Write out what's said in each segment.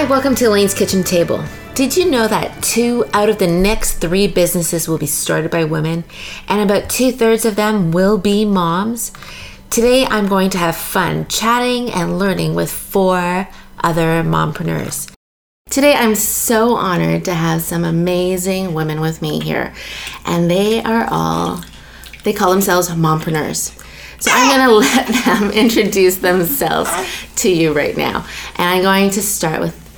Hi, welcome to Elaine's Kitchen Table. Did you know that two out of the next three businesses will be started by women, and about two thirds of them will be moms? Today, I'm going to have fun chatting and learning with four other mompreneurs. Today, I'm so honored to have some amazing women with me here, and they are all, they call themselves mompreneurs. So I'm going to let them introduce themselves to you right now. And I'm going to start with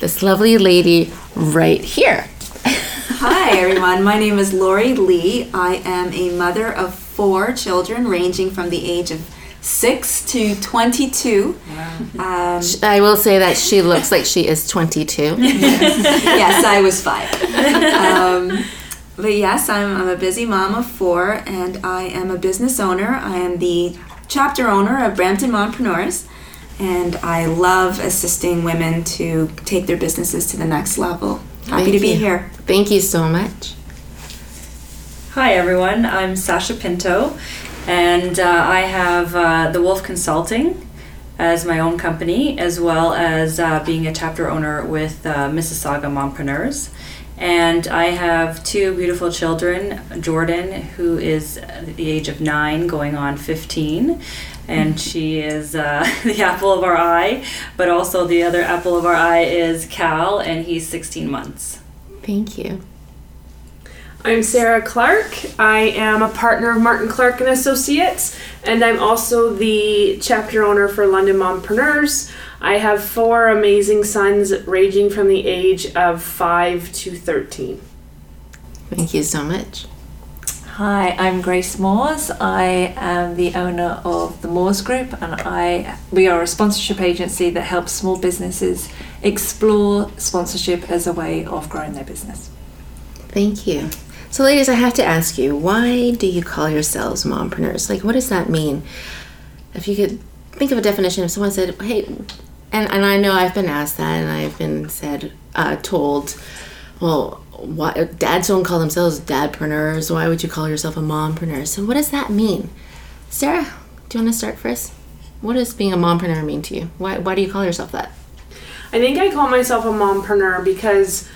this lovely lady right here. Hi, everyone. My name is Lori Lee. I am a mother of four children ranging from the age of 6 to 22. Um, I will say that she looks like she is 22. yes, I was five. Um, but yes, I'm, I'm a busy mom of four and I am a business owner. I am the chapter owner of Brampton Mompreneurs and I love assisting women to take their businesses to the next level. Happy Thank to be you. here. Thank you so much. Hi everyone, I'm Sasha Pinto, and uh, I have uh, the Wolf Consulting as my own company, as well as uh, being a chapter owner with uh, Mississauga Mompreneurs. And I have two beautiful children Jordan, who is the age of nine, going on 15, and she is uh, the apple of our eye, but also the other apple of our eye is Cal, and he's 16 months. Thank you. I'm Sarah Clark. I am a partner of Martin Clark and Associates, and I'm also the chapter owner for London Mompreneurs. I have four amazing sons ranging from the age of 5 to 13. Thank you so much. Hi, I'm Grace Moores. I am the owner of the Moores Group, and I we are a sponsorship agency that helps small businesses explore sponsorship as a way of growing their business. Thank you. So, ladies, I have to ask you, why do you call yourselves mompreneurs? Like, what does that mean? If you could think of a definition, if someone said, hey, and, and I know I've been asked that, and I've been said, uh, told, well, why, dads don't call themselves dadpreneurs. Why would you call yourself a mompreneur? So, what does that mean? Sarah, do you want to start first? What does being a mompreneur mean to you? Why, why do you call yourself that? I think I call myself a mompreneur because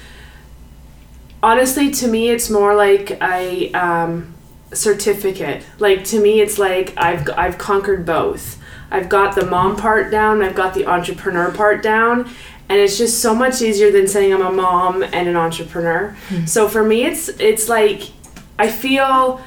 honestly, to me, it's more like a um, certificate. Like to me, it's like I've I've conquered both. I've got the mom part down. I've got the entrepreneur part down. And it's just so much easier than saying I'm a mom and an entrepreneur. So for me, it's it's like I feel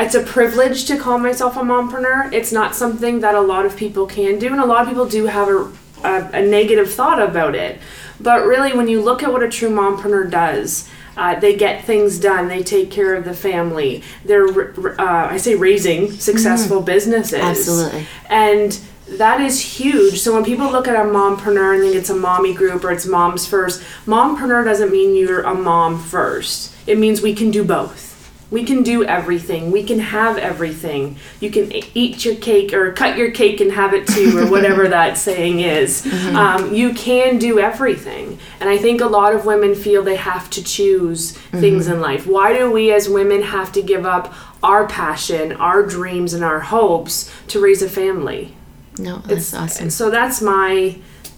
it's a privilege to call myself a mompreneur. It's not something that a lot of people can do, and a lot of people do have a, a, a negative thought about it. But really, when you look at what a true mompreneur does, uh, they get things done. They take care of the family. They're, uh, I say, raising successful businesses. Absolutely. And that is huge. So when people look at a mompreneur and think it's a mommy group or it's moms first, mompreneur doesn't mean you're a mom first. It means we can do both. We can do everything. We can have everything. You can eat your cake or cut your cake and have it too, or whatever that saying is. Um, you can do everything. And I think a lot of women feel they have to choose things in life. Why do we as women have to give up our passion, our dreams, and our hopes to raise a family? No, that's awesome. So that's my.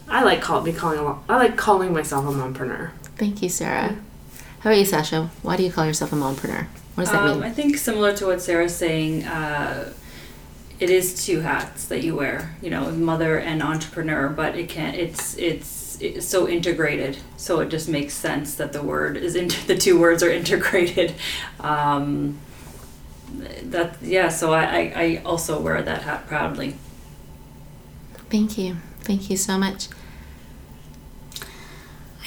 I like call, be calling. a lot- I like calling myself a mompreneur. Thank you, Sarah. How about you, Sasha? Why do you call yourself a mompreneur? What does that Um, mean? I think similar to what Sarah's saying, uh, it is two hats that you wear. You know, mother and entrepreneur, but it can it's it's it's so integrated. So it just makes sense that the word is inter- the two words are integrated. Um, that yeah. So I, I I also wear that hat proudly. Thank you. Thank you so much.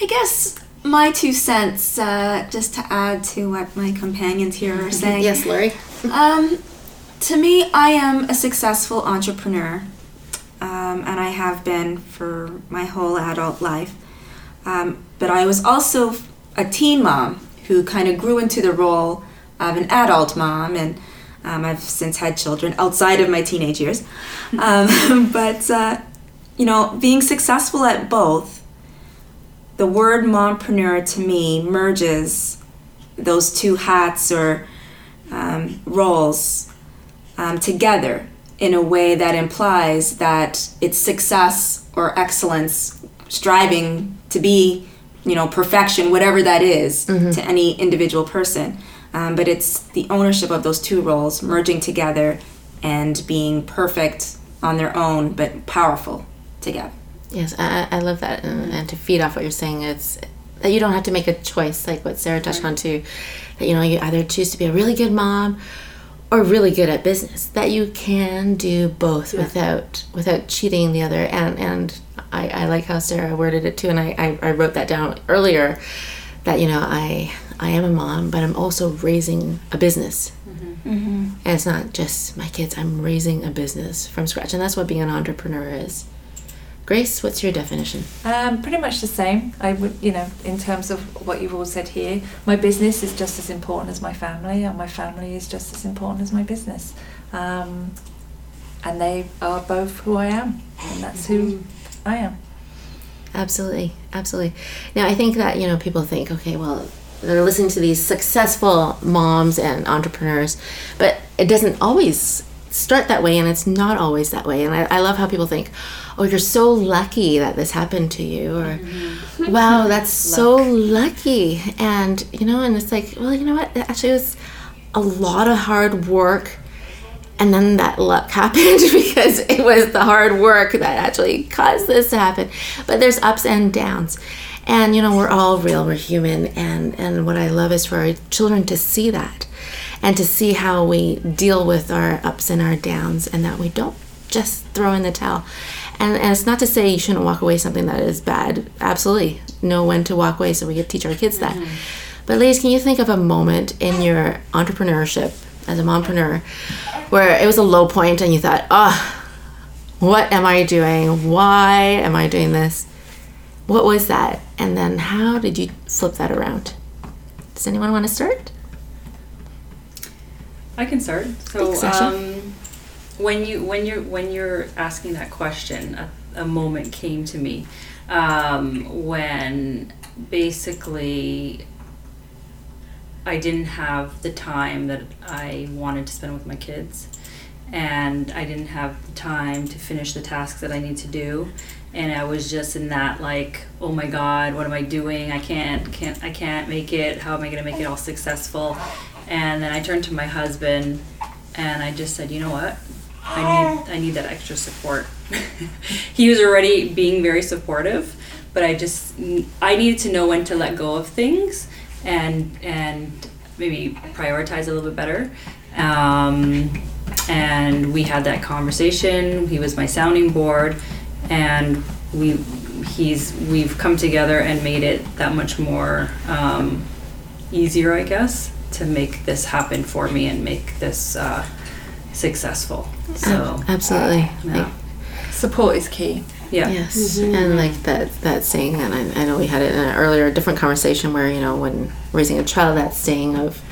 I guess my two cents, uh, just to add to what my companions here are saying. Yes, Lori. Um, to me, I am a successful entrepreneur, um, and I have been for my whole adult life. Um, but I was also a teen mom who kind of grew into the role of an adult mom, and um, I've since had children outside of my teenage years. Um, but uh, you know, being successful at both, the word mompreneur to me merges those two hats or um, roles um, together in a way that implies that it's success or excellence striving to be, you know, perfection, whatever that is to any individual person. Um, but it's the ownership of those two roles merging together and being perfect on their own, but powerful together. Yes, I, I love that. And, and to feed off what you're saying, it's that you don't have to make a choice, like what Sarah touched on too. That you know, you either choose to be a really good mom or really good at business. That you can do both without without cheating the other. And and I, I like how Sarah worded it too. And I, I, I wrote that down earlier. That you know, I I am a mom, but I'm also raising a business. And it's not just my kids. I'm raising a business from scratch, and that's what being an entrepreneur is. Grace, what's your definition? Um, pretty much the same. I would, you know, in terms of what you've all said here, my business is just as important as my family, and my family is just as important as my business. Um, and they are both who I am, and that's who I am. Absolutely, absolutely. Now, I think that you know people think, okay, well, they're listening to these successful moms and entrepreneurs, but it doesn't always start that way, and it's not always that way. And I, I love how people think, oh, you're so lucky that this happened to you, or mm-hmm. wow, that's so lucky. And you know, and it's like, well, you know what? It actually was a lot of hard work and then that luck happened because it was the hard work that actually caused this to happen but there's ups and downs and you know we're all real we're human and and what i love is for our children to see that and to see how we deal with our ups and our downs and that we don't just throw in the towel. And, and it's not to say you shouldn't walk away something that is bad. Absolutely. Know when to walk away so we can teach our kids that. Mm-hmm. But ladies can you think of a moment in your entrepreneurship as a mompreneur where it was a low point and you thought, oh, what am I doing? Why am I doing this? What was that? And then how did you flip that around? Does anyone want to start? I can start. So, Thanks, um, when you when you're when you're asking that question, a, a moment came to me um, when basically I didn't have the time that I wanted to spend with my kids, and I didn't have the time to finish the tasks that I need to do, and I was just in that like, oh my God, what am I doing? I can't, can't, I can't make it. How am I gonna make it all successful? And then I turned to my husband, and I just said, you know what? I need, I need that extra support. he was already being very supportive, but I just, I needed to know when to let go of things and and maybe prioritize a little bit better. Um, and we had that conversation. He was my sounding board, and we he's we've come together and made it that much more um, easier, I guess, to make this happen for me and make this uh, successful. So Absolutely. yeah, Support is key. yeah. Yes, and like that that saying, and I, I know we had it in an earlier different conversation where you know when raising a child, that saying of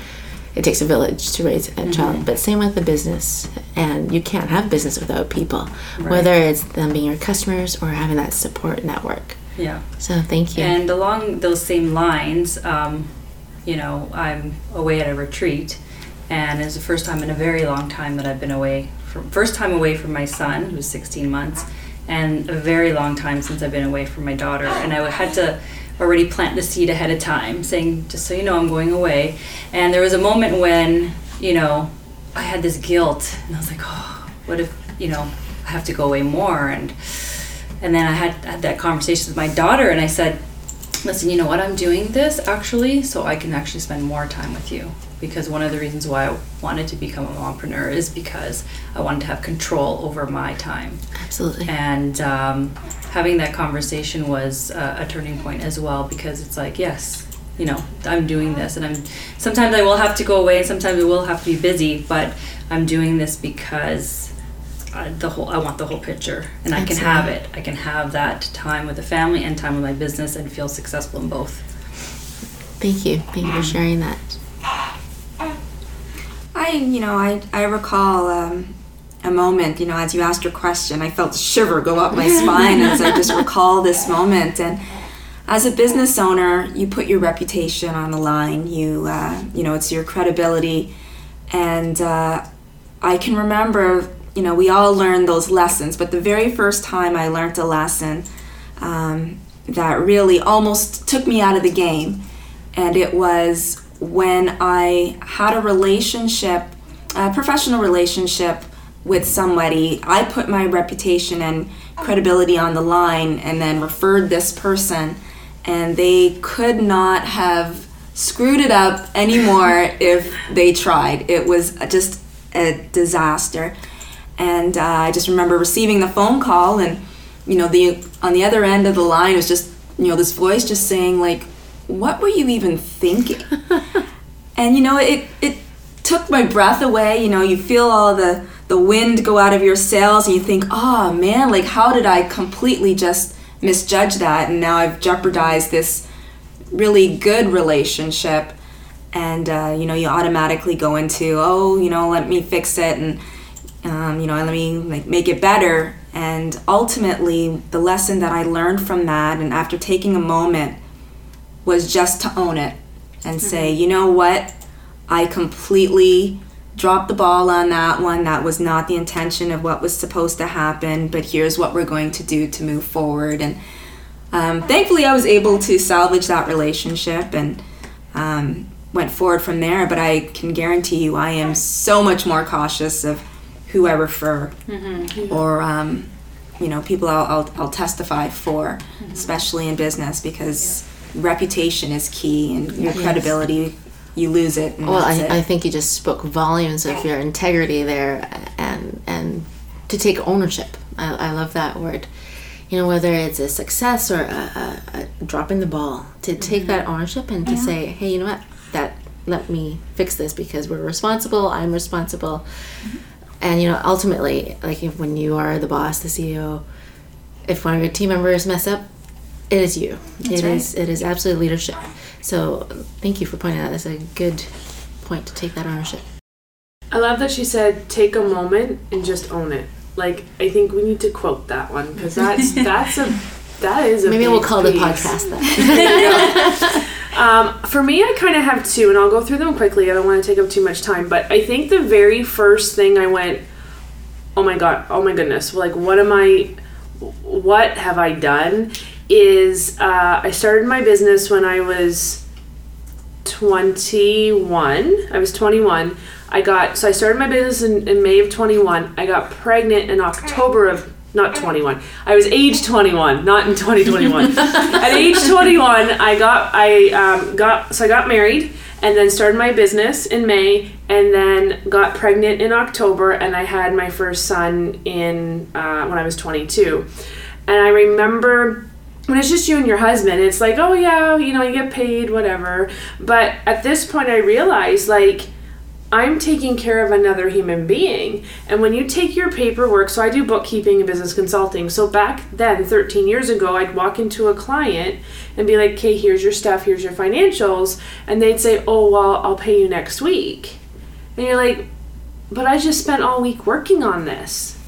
it takes a village to raise a child, but same with the business, and you can't have business without people, whether it's them being your customers or having that support network. yeah. So thank you. And along those same lines, um, you know, I'm away at a retreat, and it's the first time in a very long time that I've been away. From, first time away from my son, who's 16 months, and a very long time since I've been away from my daughter. And I had to already plant the seed ahead of time, saying, just so you know, I'm going away. And there was a moment when, you know, I had this guilt, and I was like, oh, what if, you know, I have to go away more? And and then I had, had that conversation with my daughter, and I said, listen, you know what? I'm doing this actually so I can actually spend more time with you. Because one of the reasons why I wanted to become a mompreneur is because I wanted to have control over my time. Absolutely. And um, having that conversation was uh, a turning point as well because it's like, yes, you know, I'm doing this, and I'm sometimes I will have to go away, and sometimes I will have to be busy, but I'm doing this because uh, the whole I want the whole picture, and I can have it. I can have that time with the family and time with my business, and feel successful in both. Thank you. Thank you for sharing that. I, you know, I, I recall um, a moment, you know, as you asked your question, I felt a shiver go up my spine as I just recall this moment. And as a business owner, you put your reputation on the line. You, uh, you know, it's your credibility. And uh, I can remember, you know, we all learn those lessons, but the very first time I learned a lesson, um, that really almost took me out of the game. And it was when I had a relationship, a professional relationship with somebody. I put my reputation and credibility on the line and then referred this person, and they could not have screwed it up anymore if they tried. It was just a disaster. And uh, I just remember receiving the phone call, and you know, the on the other end of the line was just you know this voice just saying like, "What were you even thinking?" and you know, it it took my breath away. You know, you feel all the the wind go out of your sails, and you think, "Oh man, like how did I completely just misjudge that?" And now I've jeopardized this really good relationship and uh, you know you automatically go into oh you know let me fix it and um, you know let me like make it better and ultimately the lesson that i learned from that and after taking a moment was just to own it and mm-hmm. say you know what i completely dropped the ball on that one that was not the intention of what was supposed to happen but here's what we're going to do to move forward and um, thankfully i was able to salvage that relationship and um, went forward from there. But I can guarantee you, I am so much more cautious of who I refer mm-hmm. or, um, you know, people I'll, I'll, I'll testify for, mm-hmm. especially in business, because yeah. reputation is key and your yes. credibility. You lose it. well, I, it. I think you just spoke volumes of your integrity there, and and to take ownership. I, I love that word you know whether it's a success or a, a, a dropping the ball to take mm-hmm. that ownership and to yeah. say hey you know what that let me fix this because we're responsible i'm responsible mm-hmm. and you know ultimately like if, when you are the boss the ceo if one of your team members mess up it is you That's It right. is. it is absolute leadership so thank you for pointing out that's a good point to take that ownership i love that she said take a moment and just own it like i think we need to quote that one because that's that's a that is a maybe we'll call piece. the podcast that Um, for me, I kind of have two, and I'll go through them quickly. I don't want to take up too much time, but I think the very first thing I went, oh my god, oh my goodness, like what am I, what have I done? Is uh, I started my business when I was 21. I was 21. I got so I started my business in, in May of 21. I got pregnant in October of not 21. I was age 21, not in 2021. At age 21, I got I um, got so I got married and then started my business in May and then got pregnant in October and I had my first son in uh, when I was 22. And I remember when it's just you and your husband, it's like, oh yeah, you know, you get paid, whatever. But at this point, I realized like I'm taking care of another human being. And when you take your paperwork, so I do bookkeeping and business consulting. So back then, 13 years ago, I'd walk into a client and be like, okay, here's your stuff, here's your financials. And they'd say, oh, well, I'll pay you next week. And you're like, but I just spent all week working on this.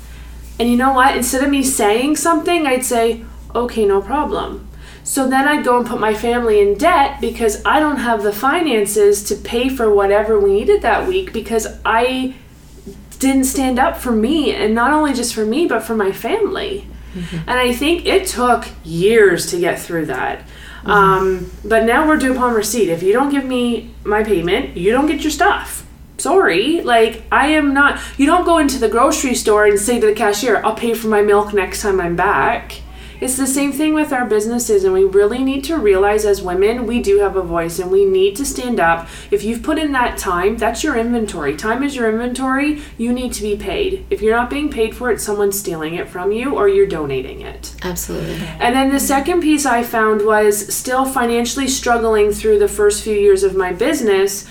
And you know what? Instead of me saying something, I'd say, okay, no problem. So then I'd go and put my family in debt because I don't have the finances to pay for whatever we needed that week because I didn't stand up for me and not only just for me but for my family. Mm-hmm. And I think it took years to get through that. Mm-hmm. Um, but now we're due upon receipt. If you don't give me my payment, you don't get your stuff. Sorry, like I am not. You don't go into the grocery store and say to the cashier, "I'll pay for my milk next time I'm back." It's the same thing with our businesses, and we really need to realize as women, we do have a voice and we need to stand up. If you've put in that time, that's your inventory. Time is your inventory. You need to be paid. If you're not being paid for it, someone's stealing it from you or you're donating it. Absolutely. And then the second piece I found was still financially struggling through the first few years of my business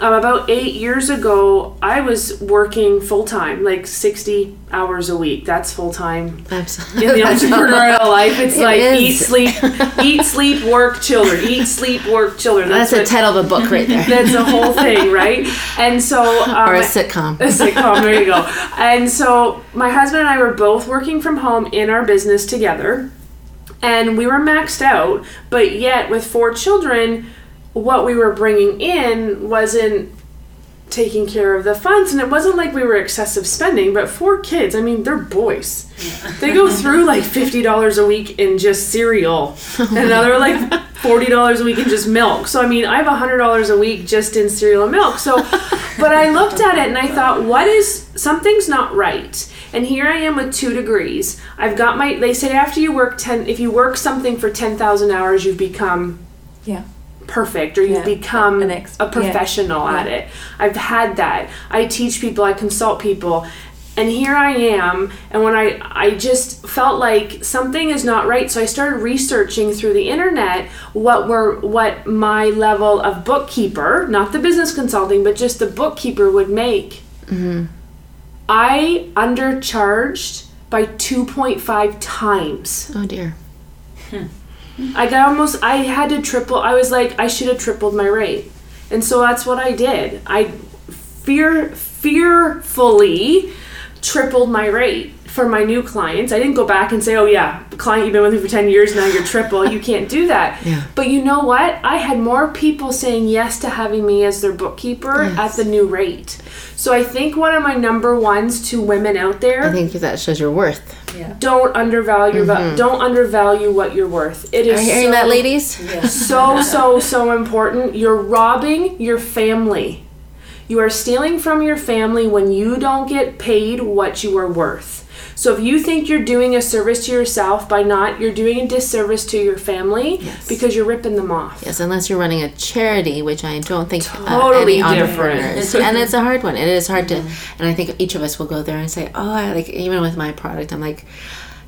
um, about eight years ago, I was working full time, like 60 hours a week. That's full time. Absolutely. In the entrepreneurial life, it's it like is. eat, sleep, eat, sleep, work, children. Eat, sleep, work, children. That's, That's the title of a book right there. That's a whole thing, right? And so. Um, or a sitcom. A sitcom, there you go. And so my husband and I were both working from home in our business together. And we were maxed out, but yet with four children, what we were bringing in wasn't taking care of the funds and it wasn't like we were excessive spending but four kids i mean they're boys. They go through like $50 a week in just cereal and another like $40 a week in just milk. So i mean i have $100 a week just in cereal and milk. So but i looked at it and i thought what is something's not right. And here i am with two degrees. I've got my they say after you work 10 if you work something for 10000 hours you've become Yeah. Perfect or you've Yeah, become an ex- a professional yeah, at yeah. it. I've had that. I teach people, I consult people. And here I am and when I I just felt like something is not right so I started researching through the internet what were what my level of bookkeeper, not the business consulting, but just the bookkeeper would make. Mm-hmm. I undercharged by 2.5 times. Oh dear. Hmm. I got almost I had to triple I was like I should have tripled my rate. And so that's what I did. I fear fearfully tripled my rate for my new clients. I didn't go back and say, "Oh yeah, client you've been with me for 10 years now, you're triple." you can't do that. Yeah. But you know what? I had more people saying yes to having me as their bookkeeper Yes. at the new rate. So I think one of my number ones to women out there I think that shows your worth. Don't undervalue mm-hmm. don't undervalue what you're worth. It is. Are is you hearing so, that, ladies? so so so important. You're robbing your family. You are stealing from your family when you don't get paid what you are worth. So if you think you're doing a service to yourself by not, you're doing a disservice to your family Yes. because you're ripping them off. Yes, unless you're running a charity, which I don't think Totally uh, any different. entrepreneurs. and it's a hard one. And it is hard to, and I think each of us will go there and say, "Oh, I like." Even with my product, I'm like,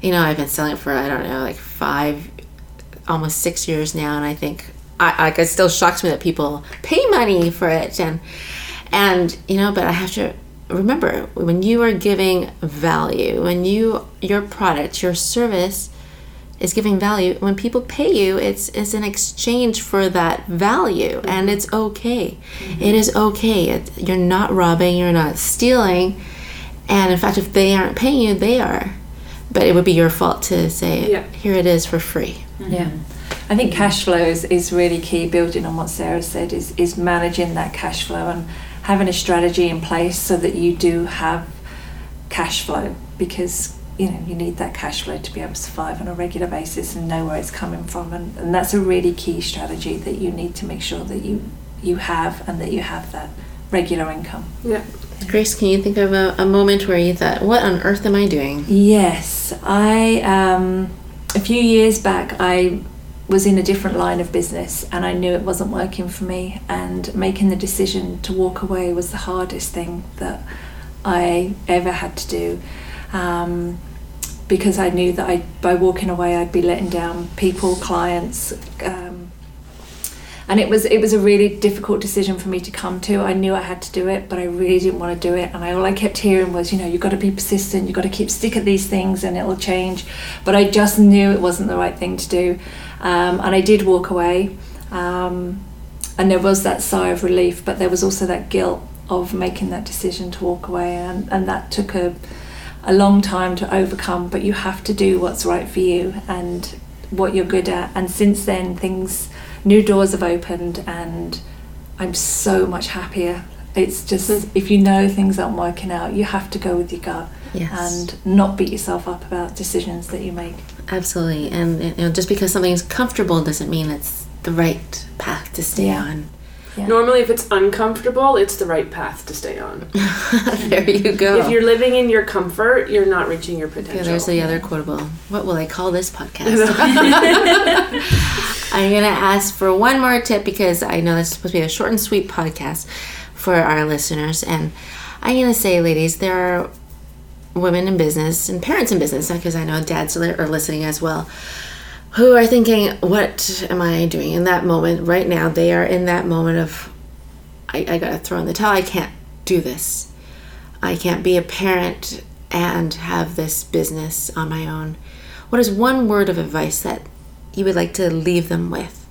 you know, I've been selling it for I don't know, like five, almost six years now, and I think, I like it still shocks me that people pay money for it, and and you know, but I have to remember when you are giving value, when you your product, your service is giving value when people pay you it's it's an exchange for that value and it's okay. Mm-hmm. It is okay. It, you're not robbing you're not stealing and in fact if they aren't paying you they are. But it would be your fault to say Yeah. here it is for free. Mm-hmm. Yeah. I think cash flow is, is really key, building on what Sarah said, is, is managing that cash flow and having a strategy in place so that you do have cash flow because you know you need that cash flow to be able to survive on a regular basis and know where it's coming from and, and that's a really key strategy that you need to make sure that you you have and that you have that regular income. Yeah. grace can you think of a, a moment where you thought what on earth am i doing Yes, I um, a few years back I was in a different line of business and I knew it wasn't working for me and making the decision to walk away was the hardest thing that I ever had to do um, because I knew that I by walking away I'd be letting down people, clients. Um, and it was it was a really difficult decision for me to come to. I knew I had to do it, but I really didn't want to do it. And I, all I kept hearing was, you know, you've got to be persistent. You've got to keep stick at these things, and it'll change. But I just knew it wasn't the right thing to do, um, and I did walk away. Um, and there was that sigh of relief, but there was also that guilt of making that decision to walk away, and, and that took a a long time to overcome. But you have to do what's right for you and what you're good at. And since then, things new doors have opened and I'm so much happier. It's just if you know things aren't working out, you have to go with your gut Yes. and not beat yourself up about decisions that you make. Absolutely and you know just because something is comfortable doesn't mean it's the right path to stay Yeah. on Yeah. Normally, if it's uncomfortable, it's the right path to stay on. there you go If you're living in your comfort, you're not reaching your potential. Yeah, there's the other quotable. What will I call this podcast? I'm going to ask for one more tip because I know this is supposed to be a short and sweet podcast for our listeners. And I'm going to say, ladies, there are women in business and parents in business, because I know dads are listening as well, who are thinking, what am I doing in that moment right now? They are in that moment of, I, I got to throw in the towel. I can't do this. I can't be a parent and have this business on my own. What is one word of advice that you would like to leave them with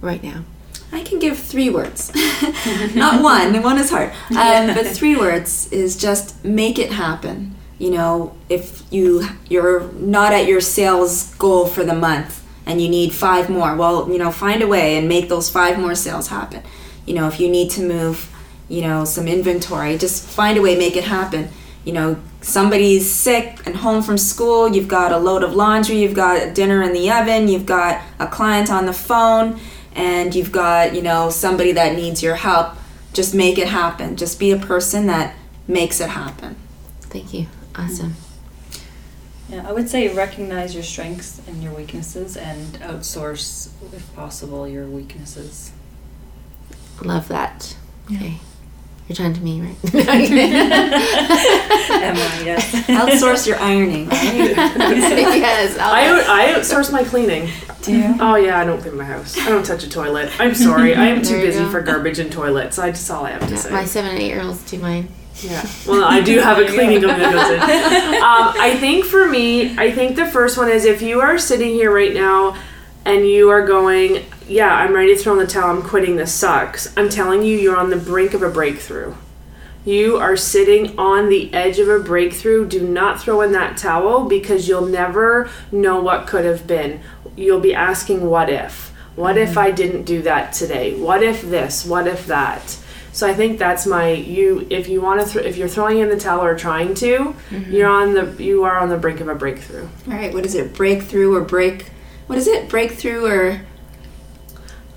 right now? I can give three words. Not one, one is hard. Um, but three words is just make it happen. You know, if you you're not at your sales goal for the month and you need five more, well, you know, find a way and make those five more sales happen. You know, if you need to move you know, some inventory. Just find a way, make it happen. You know, somebody's sick and home from school, you've got a load of laundry, you've got dinner in the oven, you've got a client on the phone, and you've got, you know, somebody that needs your help. Just make it happen. Just be a person that makes it happen. Thank you. Awesome. Yeah, I would say recognize your strengths and your weaknesses and outsource, if possible, your weaknesses. Love that. Yeah. Okay. You're talking to me, right? Emma, yes. Outsource your ironing, right? yes. I, I'll- out- I outsource my cleaning. Do you? Oh yeah, I don't clean my house. I don't touch a toilet. I'm sorry. I am too busy go. for garbage and toilets. I just all I have to Yeah, say. my seven and eight year olds do mine. Yeah. Well, I do have a cleaning company that goes in. Um, I think for me, I think the first one is if you are sitting here right now and you are going, yeah, I'm ready to throw in the towel, I'm quitting, this sucks. I'm telling you, you're on the brink of a breakthrough. You are sitting on the edge of a breakthrough. Do not throw in that towel because you'll never know what could have been. You'll be asking, what if? What if mm-hmm. I didn't do that today? What if this? What if that? So I think that's my you. If you want to, th- if you're throwing in the towel or trying to, mm-hmm. you're on the you are on the brink of a breakthrough. All right, what is it? Breakthrough or break? What is it? Breakthrough or?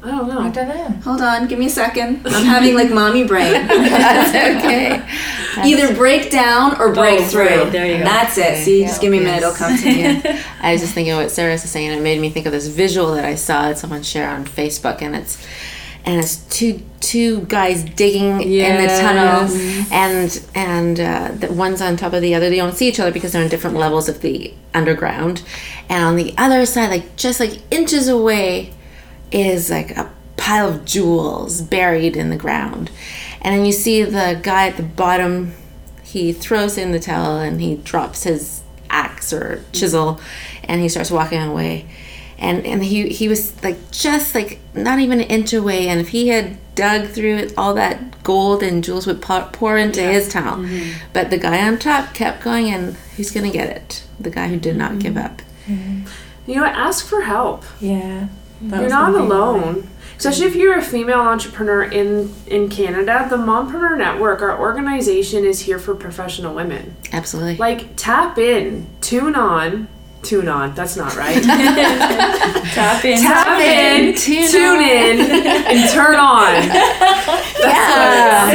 I don't know. I don't know. Hold on, give me a second. I'm having like mommy brain. That's okay. Either break down or breakthrough. right, there you go. That's it. See, just give me a minute. It'll come to me. I was just thinking of what Sarah was saying. and It made me think of this visual that I saw that someone share on Facebook, and it's and it's two two guys digging in the tunnel, and and uh, the one's on top of the other. They don't see each other because they're on different levels of the underground, and on the other side, like just like inches away, is like a pile of jewels buried in the ground, and then you see the guy at the bottom. He throws in the towel and he drops his axe or chisel and he starts walking away and and he he was like just like not even an inch away. And if he had dug through it all that gold and jewels would pour, pour into his tunnel mm-hmm. but the guy on top kept going and who's gonna get it. The guy who did not give mm-hmm. up. Mm-hmm. You know, ask for help. Yeah. You're not alone. Especially if you're a female entrepreneur in in Canada, the Mompreneur Network, our organization is here for professional women. absolutely. Like tap in, tune on, tune on. That's not right. Tap in. tap in, tune tune on. in, and turn on. yeah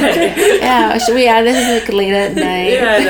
yeah should we add this is like late at night Yeah, I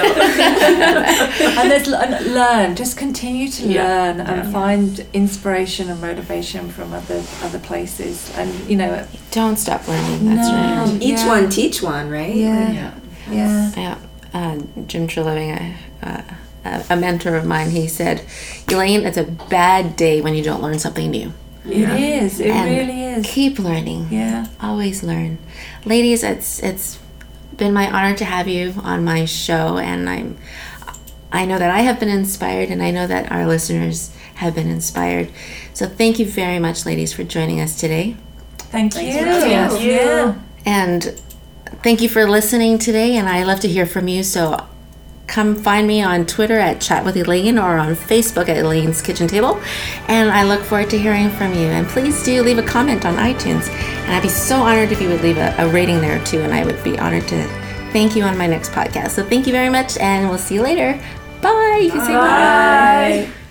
know. and there's and learn just continue to Yeah. learn and find inspiration and motivation from other other places and you know don't stop learning that's right No. Each Yeah. one teach one, right? yeah Yeah. yeah Yeah, uh, Jim Treliving, a, a, a mentor of mine, he said, Elaine, it's a bad day when you don't learn something new. Yeah. it is it And really is Keep learning. yeah Always learn. Ladies, it's it's been my honor to have you on my show, and I'm I know that I have been inspired, and I know that our listeners have been inspired. So thank you very much, ladies, for joining us today. thank you for having us. yeah And thank you for listening today. And I love to hear from you. So come find me on Twitter at Chat with Elaine or on Facebook at Elaine's Kitchen Table. And I look forward to hearing from you. And please do leave a comment on iTunes. And I'd be so honored if you would leave a, a rating there too. And I would be honored to thank you on my next podcast. So thank you very much. And we'll see you later. Bye. You can say bye. Bye.